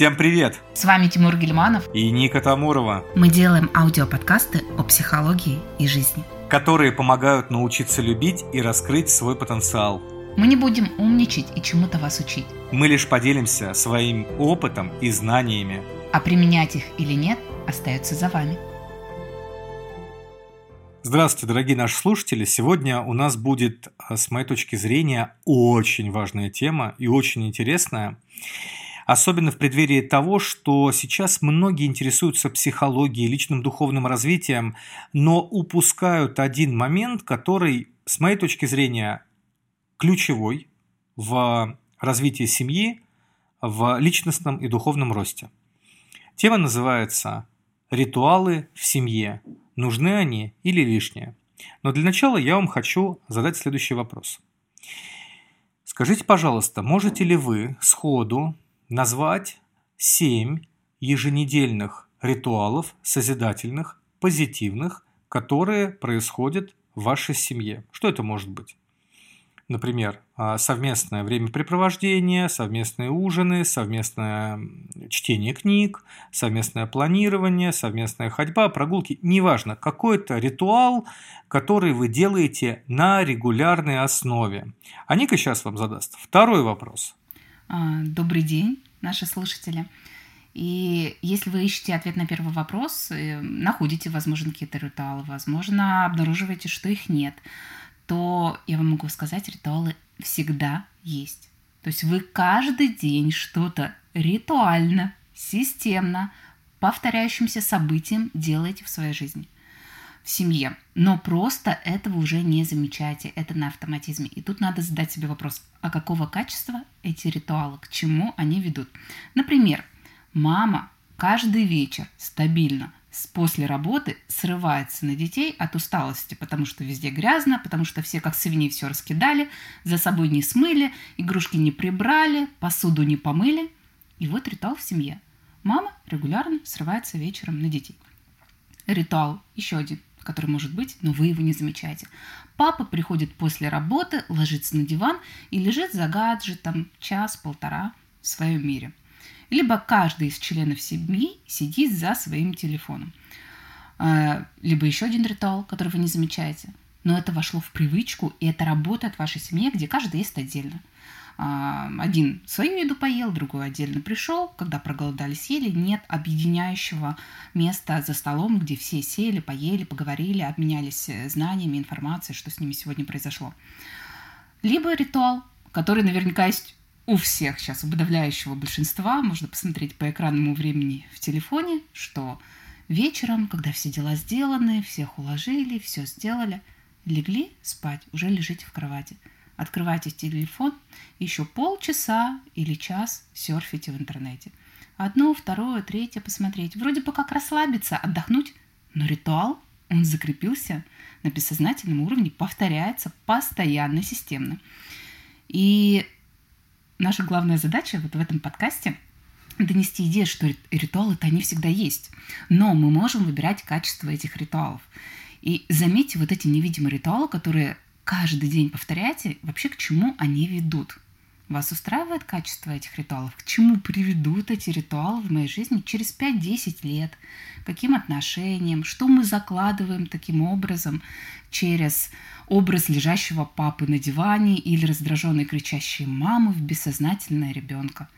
Всем привет! С вами Тимур Гельманов и Ника Тамурова. Мы делаем аудиоподкасты о психологии и жизни, которые помогают научиться любить и раскрыть свой потенциал. Мы не будем умничать и чему-то вас учить. Мы лишь поделимся своим опытом и знаниями. А применять их или нет, остается за вами. Здравствуйте, дорогие наши слушатели! Сегодня у нас будет, э, с моей точки зрения, очень важная тема и очень интересная. Особенно в преддверии того, что сейчас многие интересуются психологией, личным духовным развитием, но упускают один момент, который, с моей точки зрения, ключевой в развитии семьи, в личностном и духовном росте. Тема называется «Ритуалы в семье. Нужны они или лишние?» Но для начала я вам хочу задать следующий вопрос. Скажите, пожалуйста, можете ли вы сходу назвать семь еженедельных ритуалов созидательных, позитивных, которые происходят в вашей семье? Что это может быть? Например, а, совместное времяпрепровождение, совместные ужины, совместное чтение книг, совместное планирование, совместная ходьба, прогулки. Неважно, какой-то ритуал, который вы делаете на регулярной основе. А Ника сейчас вам задаст второй вопрос. А, добрый день, наши слушатели. И если вы ищете ответ на первый вопрос, э, находите, возможно, какие-то ритуалы, возможно, обнаруживаете, что их нет – то я вам могу сказать, ритуалы всегда есть. То есть вы каждый день что-то ритуально, системно, повторяющимся событием делаете в своей жизни, в семье. Но просто этого уже не замечаете, это на автоматизме. И тут надо задать себе вопрос, а какого качества эти ритуалы, к чему они ведут. Например, мама каждый вечер стабильно после работы срывается на детей от усталости, потому что везде грязно, потому что все как свиньи все раскидали, за собой не смыли, игрушки не прибрали, посуду не помыли. И вот ритуал в семье. Мама регулярно срывается вечером на детей. Ритуал еще один, который может быть, но вы его не замечаете. Папа приходит после работы, ложится на диван и лежит за гаджетом час-полтора в своем мире – либо каждый из членов семьи сидит за своим телефоном. А, либо еще один ритуал, который вы не замечаете. Но это вошло в привычку, и это работает в вашей семье, где каждый ест отдельно. Один свою еду поел, другой отдельно пришел, когда проголодались, съели. Нет объединяющего места за столом, где все сели, поели, поговорили, обменялись э, знаниями, информацией, что с ними сегодня произошло. Либо ритуал, который наверняка есть у всех сейчас, у подавляющего большинства, можно посмотреть по экранному времени в телефоне, что вечером, когда все дела сделаны, всех уложили, все сделали, легли спать, уже лежите в кровати. Открывайте телефон, еще полчаса или час серфите в интернете. Одно, второе, третье посмотреть. Вроде бы как расслабиться, отдохнуть, но ритуал, он закрепился на бессознательном уровне, повторяется постоянно, системно. И наша главная задача вот в этом подкасте донести идею, что ритуалы-то они всегда есть. Но мы можем выбирать качество этих ритуалов. И заметьте вот эти невидимые ритуалы, которые каждый день повторяете, вообще к чему они ведут. Вас устраивает качество этих ритуалов? К чему приведут эти ритуалы в моей жизни через 5-10 лет? Каким отношениям? Что мы закладываем таким образом через образ лежащего папы на диване или раздраженной кричащей мамы в бессознательное ребенка?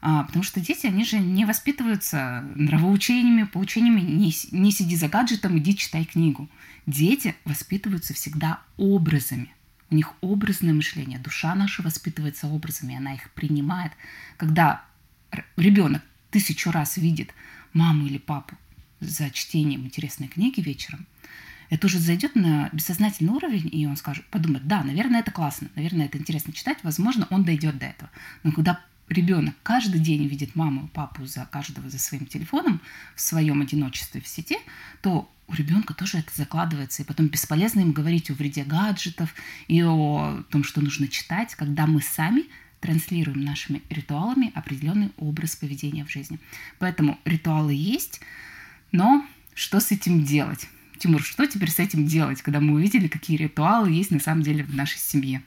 А, потому что дети, они же не воспитываются нравоучениями, поучениями, не, не сиди за гаджетом, иди читай книгу. Дети воспитываются всегда образами. У них образное мышление. Душа наша воспитывается образами, она их принимает. Когда ребенок тысячу раз видит маму или папу за чтением интересной книги вечером, это уже зайдет на бессознательный уровень, и он скажет, подумает, да, наверное, это классно, наверное, это интересно читать, возможно, он дойдет до этого. Но когда ребенок каждый день видит маму и папу за каждого за своим телефоном в своем одиночестве в сети, то у ребенка тоже это закладывается. И потом бесполезно им говорить о вреде гаджетов и о том, что нужно читать, когда мы сами транслируем нашими ритуалами определенный образ поведения в жизни. Поэтому ритуалы есть, но что с этим делать? Тимур, что теперь с этим делать, когда мы увидели, какие ритуалы есть на самом деле в нашей семье?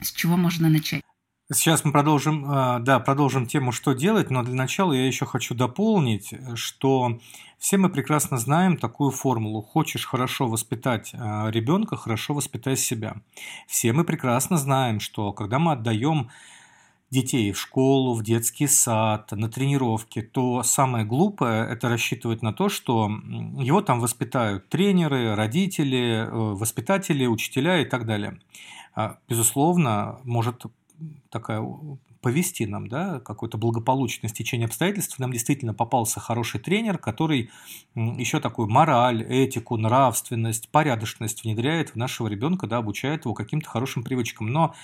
С чего можно начать? Сейчас мы продолжим, а, да, продолжим тему, что делать, но для начала я еще хочу дополнить, что все мы прекрасно знаем такую формулу. Хочешь хорошо воспитать а, ребенка, хорошо воспитай себя. Все мы прекрасно знаем, что когда мы отдаем детей в школу, в детский сад, на тренировки, то самое глупое – это рассчитывать на то, что его там воспитают тренеры, родители, э, воспитатели, учителя и так далее. А, безусловно, может такая повести нам, да, какое-то благополучное стечение обстоятельств, нам действительно попался хороший тренер, который еще такую мораль, этику, нравственность, порядочность внедряет в нашего ребенка, да, обучает его каким-то хорошим привычкам. Но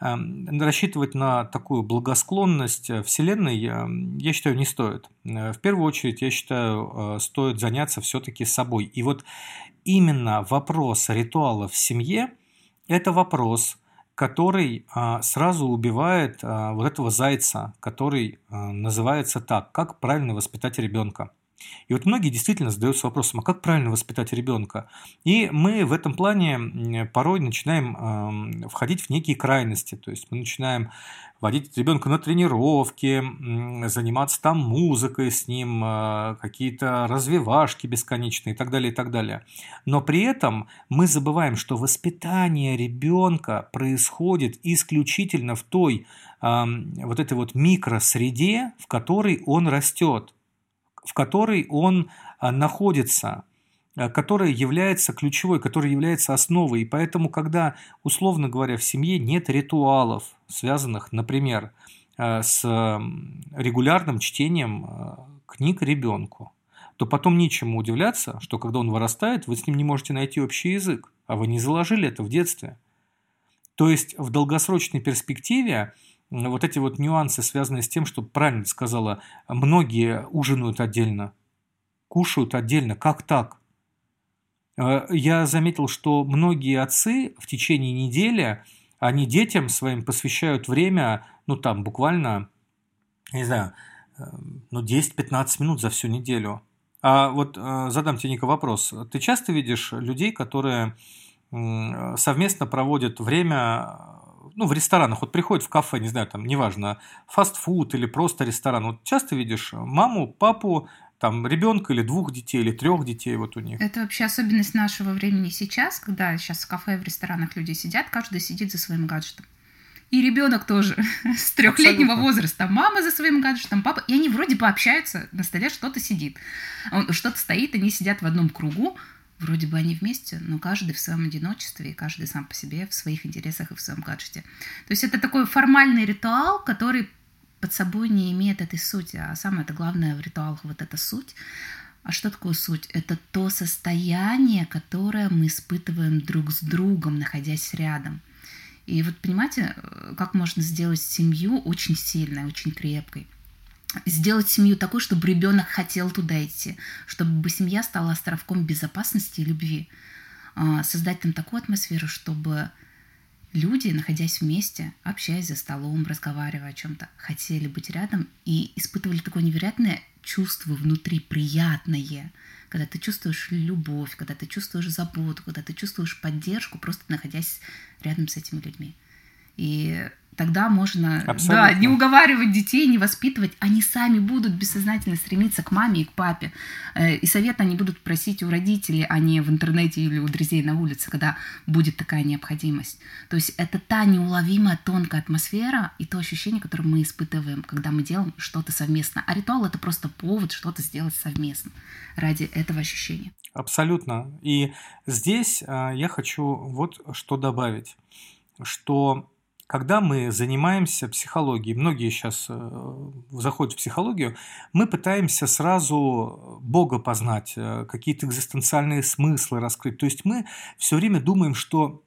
э, рассчитывать на такую благосклонность Вселенной, э, я считаю, не стоит. Э, в первую очередь, я считаю, э, стоит заняться все-таки собой. И вот именно вопрос ритуала в семье – это вопрос – который а, сразу убивает а, вот этого зайца, который а, называется так, как правильно воспитать ребенка. И вот многие действительно задаются вопросом, а как правильно воспитать ребенка? И мы в этом плане порой начинаем э, входить в некие крайности. То есть мы начинаем водить ребенка на тренировки, заниматься там музыкой с ним, э, какие-то развивашки бесконечные и так далее, и так далее. Но при этом мы забываем, что воспитание ребенка происходит исключительно в той э, вот этой вот микросреде, в которой он растет в которой он а, находится, а, которая является ключевой, которая является основой. И поэтому, когда, условно говоря, в семье нет ритуалов, связанных, например, а, с регулярным чтением книг ребенку, то потом нечему удивляться, что когда он вырастает, вы с ним не можете найти общий язык, а вы не заложили это в детстве. То есть в долгосрочной перспективе вот эти вот нюансы, связанные с тем, что, правильно сказала, многие ужинают отдельно, кушают отдельно. Как так? Э, я заметил, что многие отцы в течение недели, они детям своим посвящают время, ну там буквально, не знаю, э, ну 10-15 минут за всю неделю. А вот э, задам тебе, Ника, вопрос. Ты часто видишь людей, которые совместно проводят время ну, в ресторанах, вот приходит в кафе, не знаю, там, неважно, фастфуд или просто ресторан, вот часто видишь маму, папу, там, ребенка или двух детей, или трех детей вот у них. Это вообще особенность нашего времени сейчас, когда сейчас в кафе, в ресторанах люди сидят, каждый сидит за своим гаджетом. И ребенок тоже с трехлетнего возраста. Мама за своим гаджетом, папа. И они вроде пообщаются, на столе что-то сидит. Что-то стоит, они сидят в одном кругу, Вроде бы они вместе, но каждый в своем одиночестве, и каждый сам по себе в своих интересах и в своем гаджете. То есть это такой формальный ритуал, который под собой не имеет этой сути. А самое это главное в ритуалах вот эта суть. А что такое суть? Это то состояние, которое мы испытываем друг с другом, находясь рядом. И вот понимаете, как можно сделать семью очень сильной, очень крепкой сделать семью такой, чтобы ребенок хотел туда идти, чтобы семья стала островком безопасности и любви, а, создать там такую атмосферу, чтобы люди, находясь вместе, общаясь за столом, разговаривая о чем-то, хотели быть рядом и испытывали такое невероятное чувство внутри, приятное, когда ты чувствуешь любовь, когда ты чувствуешь заботу, когда ты чувствуешь поддержку, просто находясь рядом с этими людьми. И тогда можно да, не уговаривать детей, не воспитывать. Они сами будут бессознательно стремиться к маме и к папе. Э, и совет они будут просить у родителей, а не в интернете или у друзей на улице, когда будет такая необходимость. То есть это та неуловимая тонкая атмосфера и то ощущение, которое мы испытываем, когда мы делаем что-то совместно. А ритуал — это просто повод что-то сделать совместно ради этого ощущения. Абсолютно. И здесь э, я хочу вот что добавить, что когда мы занимаемся психологией, многие сейчас э, заходят в психологию, мы пытаемся сразу Бога познать, э, какие-то экзистенциальные смыслы раскрыть. То есть мы все время думаем, что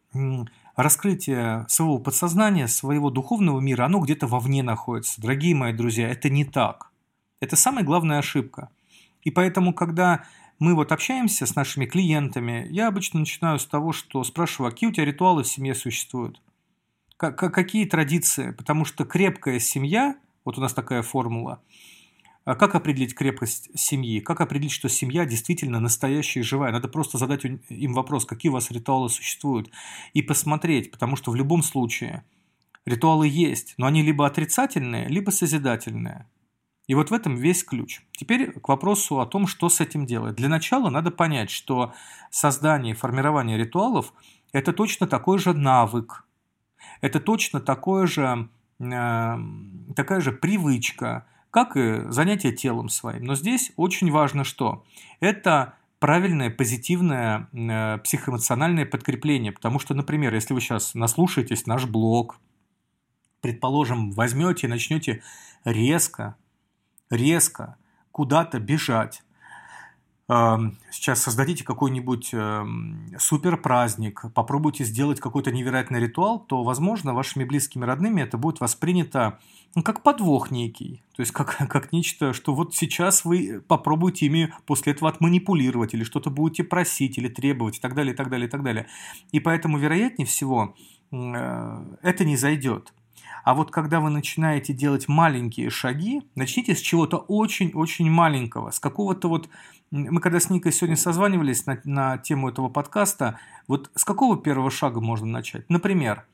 раскрытие своего подсознания, своего духовного мира, оно где-то вовне находится. Дорогие мои друзья, это не так. Это самая главная ошибка. И поэтому, когда мы вот общаемся с нашими клиентами, я обычно начинаю с того, что спрашиваю, а какие у тебя ритуалы в семье существуют? Какие традиции? Потому что крепкая семья, вот у нас такая формула, а как определить крепкость семьи? Как определить, что семья действительно настоящая и живая? Надо просто задать им вопрос, какие у вас ритуалы существуют, и посмотреть, потому что в любом случае Ритуалы есть, но они либо отрицательные, либо созидательные. И вот в этом весь ключ. Теперь к вопросу о том, что с этим делать. Для начала надо понять, что создание и формирование ритуалов – это точно такой же навык, это точно такое же, э, такая же привычка, как и занятие телом своим. Но здесь очень важно что? Это правильное, позитивное э, психоэмоциональное подкрепление. Потому что, например, если вы сейчас наслушаетесь наш блог, предположим, возьмете и начнете резко, резко куда-то бежать, Эм, сейчас создадите какой-нибудь эм, супер праздник, попробуйте сделать какой-то невероятный ритуал, то, возможно, вашими близкими родными это будет воспринято ну, как подвох некий. То есть как, как нечто, что вот сейчас вы попробуете ими после этого отманипулировать, или что-то будете просить, или требовать, и так далее, и так далее, и так далее. И поэтому, вероятнее всего, э, это не зайдет. А вот когда вы начинаете делать маленькие шаги, начните с чего-то очень-очень маленького, с какого-то вот... Мы когда с Никой сегодня созванивались на, на тему этого подкаста, вот с какого первого шага можно начать? Например,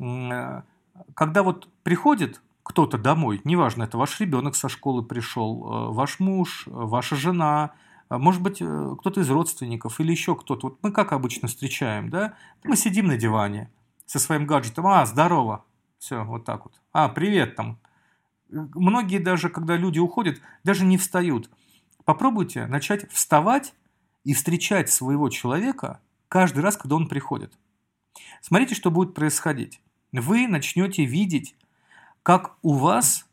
э, когда вот приходит кто-то домой, неважно, это ваш ребенок со школы пришел, э, ваш муж, ваша жена, может быть, э, кто-то из родственников или еще кто-то. Вот мы как обычно встречаем, да? Мы сидим на диване со своим гаджетом. А, здорово, все, вот так вот. А, привет там. Многие даже, когда люди уходят, даже не встают. Попробуйте начать вставать и встречать своего человека каждый раз, когда он приходит. Смотрите, что будет происходить. Вы начнете видеть, как у вас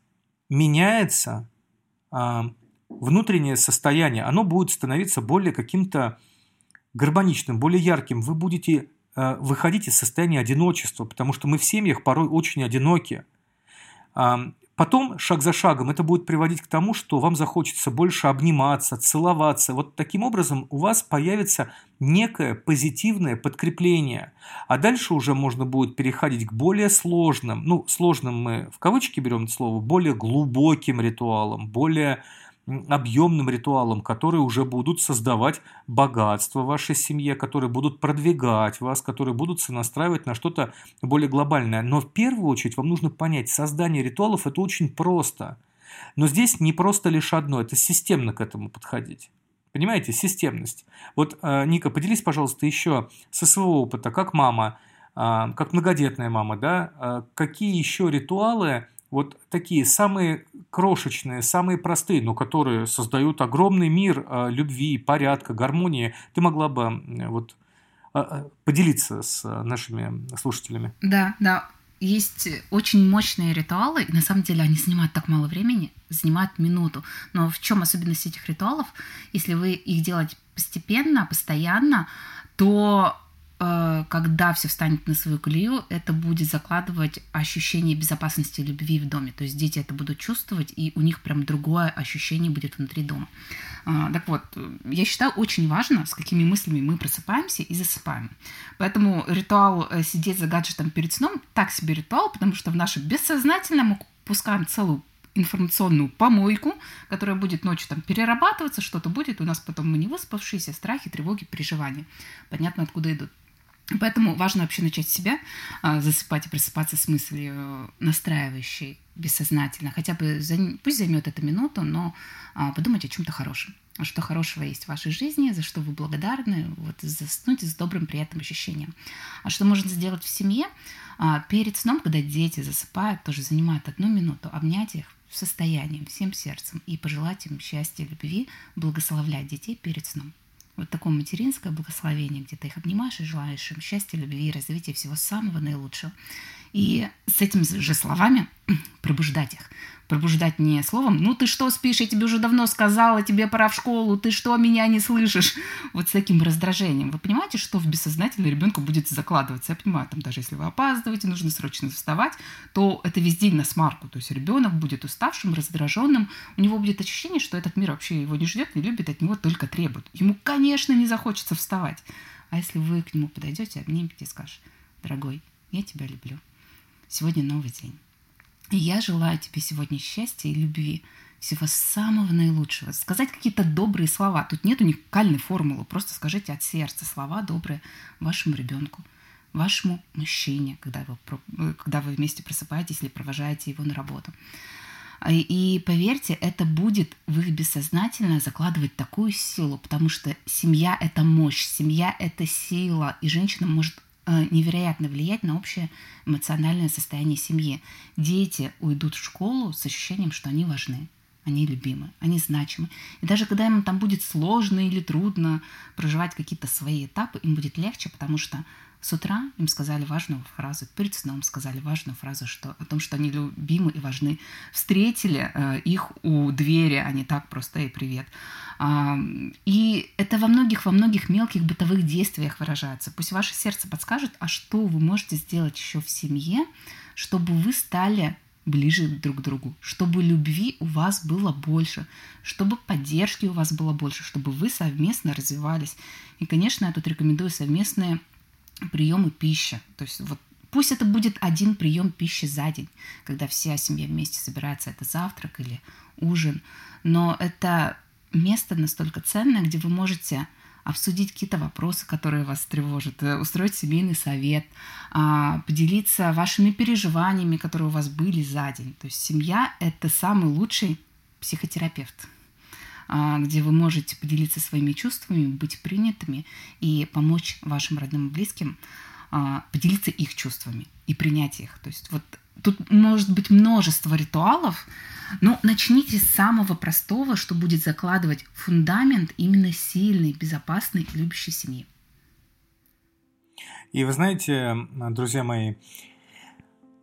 меняется а, внутреннее состояние. Оно будет становиться более каким-то гармоничным, более ярким. Вы будете выходить из состояния одиночества, потому что мы в семьях порой очень одиноки. Потом, шаг за шагом, это будет приводить к тому, что вам захочется больше обниматься, целоваться. Вот таким образом у вас появится некое позитивное подкрепление. А дальше уже можно будет переходить к более сложным, ну, сложным мы в кавычки берем это слово, более глубоким ритуалам, более объемным ритуалам, которые уже будут создавать богатство в вашей семье, которые будут продвигать вас, которые будут сонастраивать на что-то более глобальное. Но в первую очередь вам нужно понять, создание ритуалов это очень просто. Но здесь не просто лишь одно, это системно к этому подходить. Понимаете, системность. Вот, э, Ника, поделись, пожалуйста, еще со своего опыта, как мама, э, как многодетная мама, да, э, какие еще ритуалы вот такие самые крошечные, самые простые, но которые создают огромный мир э, любви, порядка, гармонии. Ты могла бы вот э, поделиться с нашими слушателями? Да, да. Есть очень мощные ритуалы, и на самом деле они занимают так мало времени, занимают минуту. Но в чем особенность этих ритуалов? Если вы их делаете постепенно, постоянно, то Э, когда все встанет на свою колею, это будет закладывать ощущение безопасности и любви в доме. То есть дети это будут чувствовать, и у них прям другое ощущение будет внутри дома. А, так вот, я считаю очень важно, с какими мыслями мы просыпаемся и засыпаем. Поэтому ритуал э, сидеть за гаджетом перед сном так себе ритуал, потому что в нашем бессознательном мы пускаем целую информационную помойку, которая будет ночью там перерабатываться, что-то будет, у нас потом мы не выспавшиеся, страхи, тревоги, переживания. Понятно, откуда идут. Поэтому важно вообще начать с себя, а, засыпать и просыпаться с мыслью настраивающей бессознательно. Хотя бы пусть займет это минуту, но а, подумать о чем-то хорошем. Что хорошего есть в вашей жизни, за что вы благодарны, вот заснуть с добрым, приятным ощущением. А что можно сделать в семье? А, перед сном, когда дети засыпают, тоже занимают одну минуту, обнять их в состоянии, всем сердцем и пожелать им счастья, любви, благословлять детей перед сном вот такое материнское благословение, где ты их обнимаешь и желаешь им счастья, любви, развития, всего самого наилучшего. И с этими же словами пробуждать их пробуждать не словом «ну ты что спишь, я тебе уже давно сказала, тебе пора в школу, ты что, меня не слышишь?» Вот с таким раздражением. Вы понимаете, что в бессознательно ребенку будет закладываться? Я понимаю, там даже если вы опаздываете, нужно срочно вставать, то это весь день на смарку. То есть ребенок будет уставшим, раздраженным, у него будет ощущение, что этот мир вообще его не ждет, не любит, от него только требует. Ему, конечно, не захочется вставать. А если вы к нему подойдете, обнимете и скажете, дорогой, я тебя люблю. Сегодня новый день. И я желаю тебе сегодня счастья и любви, всего самого наилучшего. Сказать какие-то добрые слова. Тут нет уникальной формулы. Просто скажите от сердца слова добрые вашему ребенку. вашему мужчине, когда вы, когда вы вместе просыпаетесь или провожаете его на работу. И поверьте, это будет в их бессознательное закладывать такую силу, потому что семья – это мощь, семья – это сила, и женщина может э, невероятно влиять на общее эмоциональное состояние семьи. Дети уйдут в школу с ощущением, что они важны, они любимы, они значимы. И даже когда им там будет сложно или трудно проживать какие-то свои этапы, им будет легче, потому что с утра им сказали важную фразу, перед сном сказали важную фразу что, о том, что они любимы и важны. Встретили э, их у двери, а не так просто и привет. А, и это во многих, во многих мелких бытовых действиях выражается. Пусть ваше сердце подскажет, а что вы можете сделать еще в семье, чтобы вы стали ближе друг к другу, чтобы любви у вас было больше, чтобы поддержки у вас было больше, чтобы вы совместно развивались. И, конечно, я тут рекомендую совместные приемы пищи. То есть вот пусть это будет один прием пищи за день, когда вся семья вместе собирается, это завтрак или ужин. Но это место настолько ценное, где вы можете обсудить какие-то вопросы, которые вас тревожат, э, устроить семейный совет, а, поделиться вашими переживаниями, которые у вас были за день. То есть семья – это самый лучший психотерапевт. А, где вы можете поделиться своими чувствами, быть принятыми и помочь вашим родным и близким а, поделиться их чувствами и принять их. То есть вот тут может быть множество ритуалов, но начните с самого простого, что будет закладывать фундамент именно сильной, безопасной, любящей семьи. И вы знаете, друзья мои,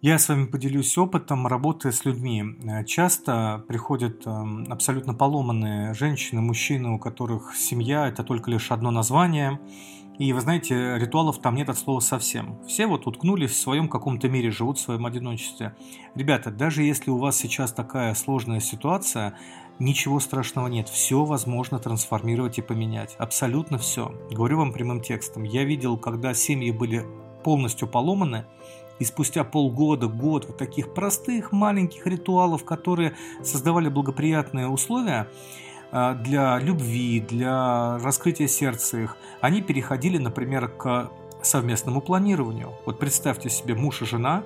я с вами поделюсь опытом работы с людьми. Э, часто приходят эм, абсолютно поломанные женщины, мужчины, у которых семья – это только лишь одно название. И вы знаете, ритуалов там нет от слова совсем. Все вот уткнулись в своем каком-то мире, живут в своем одиночестве. Ребята, даже если у вас сейчас такая сложная ситуация, ничего страшного нет. Все возможно трансформировать и поменять. Абсолютно все. Говорю вам прямым текстом. Я видел, когда семьи были полностью поломаны, и спустя полгода, год вот таких простых маленьких ритуалов, которые создавали благоприятные условия а, для любви, для раскрытия сердца их, они переходили, например, к совместному планированию. Вот представьте себе, муж и жена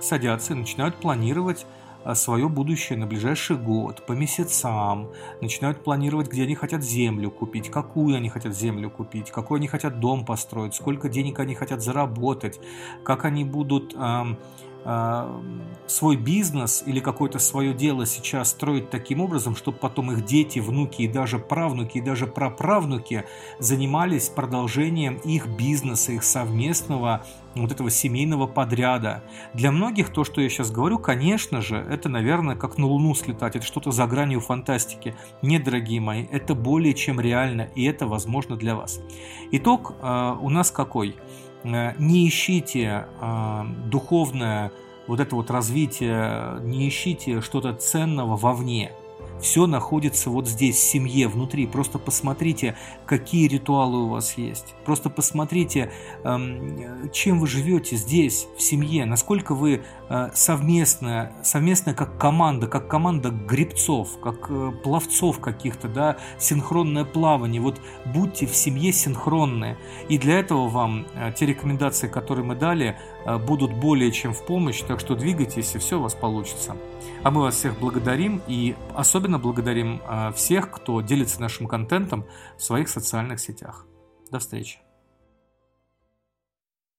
садятся и начинают планировать свое будущее на ближайший год, по месяцам, начинают планировать, где они хотят землю купить, какую они хотят землю купить, какой они хотят дом построить, сколько денег они хотят заработать, как они будут э, э, свой бизнес или какое-то свое дело сейчас строить таким образом, чтобы потом их дети, внуки и даже правнуки и даже праправнуки занимались продолжением их бизнеса, их совместного вот этого семейного подряда. Для многих то, что я сейчас говорю, конечно же, это, наверное, как на Луну слетать, это что-то за гранью фантастики. Нет, дорогие мои, это более чем реально, и это возможно для вас. Итог э, у нас какой? Э, не ищите э, духовное вот это вот развитие, не ищите что-то ценного вовне – все находится вот здесь, в семье, внутри. Просто посмотрите, какие ритуалы у вас есть. Просто посмотрите, эм, чем вы живете здесь, в семье, насколько вы э, совместно, совместно как команда, как команда грибцов, как э, пловцов каких-то, да, синхронное плавание. Вот будьте в семье синхронные. И для этого вам э, те рекомендации, которые мы дали, будут более чем в помощь, так что двигайтесь, и все у вас получится. А мы вас всех благодарим и особенно благодарим а, всех, кто делится нашим контентом в своих социальных сетях. До встречи.